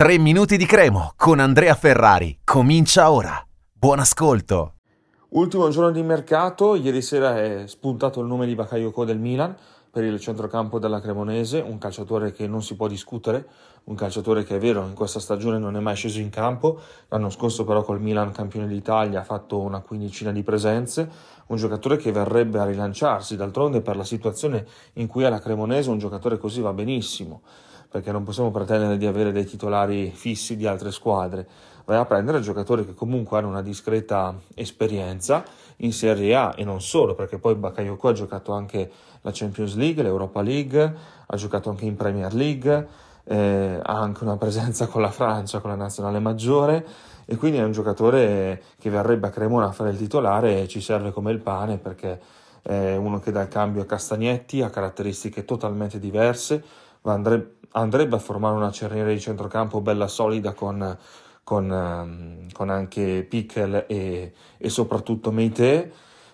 3 minuti di cremo con Andrea Ferrari. Comincia ora. Buon ascolto. Ultimo giorno di mercato, ieri sera è spuntato il nome di Bakayoko del Milan per il centrocampo della Cremonese, un calciatore che non si può discutere, un calciatore che è vero in questa stagione non è mai sceso in campo, l'anno scorso però col Milan campione d'Italia ha fatto una quindicina di presenze, un giocatore che verrebbe a rilanciarsi, d'altronde per la situazione in cui è la Cremonese un giocatore così va benissimo perché non possiamo pretendere di avere dei titolari fissi di altre squadre, vai a prendere giocatori che comunque hanno una discreta esperienza in Serie A e non solo, perché poi Bakayoko ha giocato anche la Champions League, l'Europa League, ha giocato anche in Premier League, eh, ha anche una presenza con la Francia, con la nazionale maggiore e quindi è un giocatore che verrebbe a Cremona a fare il titolare e ci serve come il pane perché è uno che dà il cambio a Castagnetti, ha caratteristiche totalmente diverse, andrebbe andrebbe a formare una cerniera di centrocampo bella solida con, con, ehm, con anche Pickel e, e soprattutto Meite.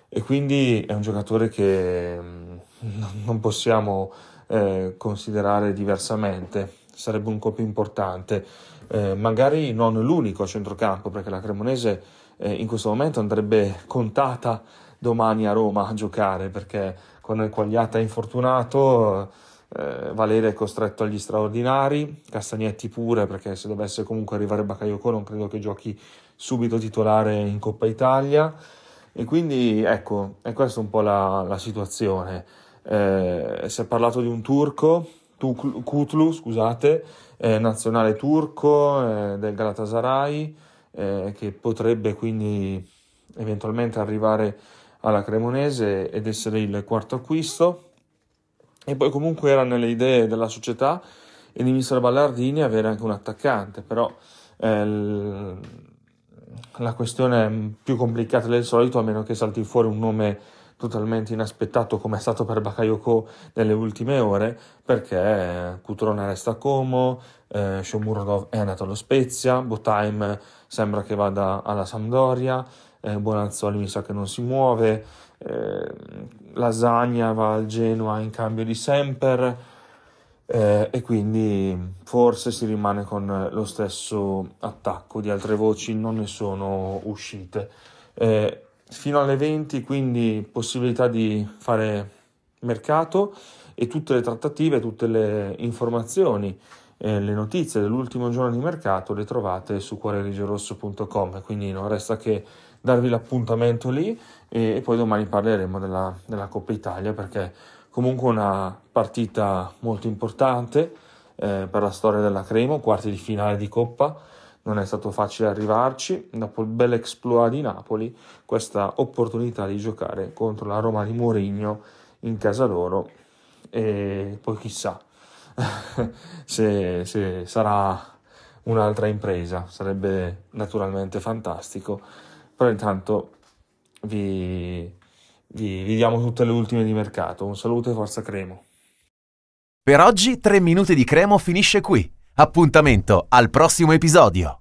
E quindi è un giocatore che mm, non possiamo eh, considerare diversamente, sarebbe un colpo importante, eh, magari non l'unico a centrocampo perché la Cremonese eh, in questo momento andrebbe contata domani a Roma a giocare perché con il Quagliata infortunato eh, Valeria è costretto agli straordinari, Castagnetti pure perché se dovesse comunque arrivare Bakayoko non credo che giochi subito titolare in Coppa Italia e quindi ecco, è questa un po' la, la situazione. Eh, si è parlato di un turco, Kutlu, scusate, eh, nazionale turco eh, del Galatasaray, eh, che potrebbe quindi eventualmente arrivare alla Cremonese ed essere il quarto acquisto. E poi comunque era nelle idee della società e di mister Ballardini avere anche un attaccante, però eh, la questione è più complicata del solito, a meno che salti fuori un nome totalmente inaspettato come è stato per Bakayoko nelle ultime ore, perché Cutrone resta a Como, eh, Shomurodov è andato allo Spezia, Botaim sembra che vada alla Sampdoria, eh, Bonazzoli mi sa che non si muove, eh, Lasagna va al Genoa in cambio di Semper. Eh, e quindi forse si rimane con lo stesso attacco, di altre voci non ne sono uscite. Eh, fino alle 20 quindi possibilità di fare mercato e tutte le trattative, tutte le informazioni eh, le notizie dell'ultimo giorno di mercato le trovate su cuorerigerosso.com, quindi non resta che darvi l'appuntamento lì. E, e poi domani parleremo della, della, Coppa Italia perché comunque una partita molto importante eh, per la storia della Cremo, quarti di finale di Coppa, non è stato facile arrivarci, dopo il bel exploit di Napoli, questa opportunità di giocare contro la Roma di Mourinho in casa loro. E poi chissà se, se sarà un'altra impresa, sarebbe naturalmente fantastico, però intanto vi, vi, vi diamo tutte le ultime di mercato. Un saluto e forza Cremo. Per oggi 3 minuti di Cremo finisce qui. Appuntamento al prossimo episodio.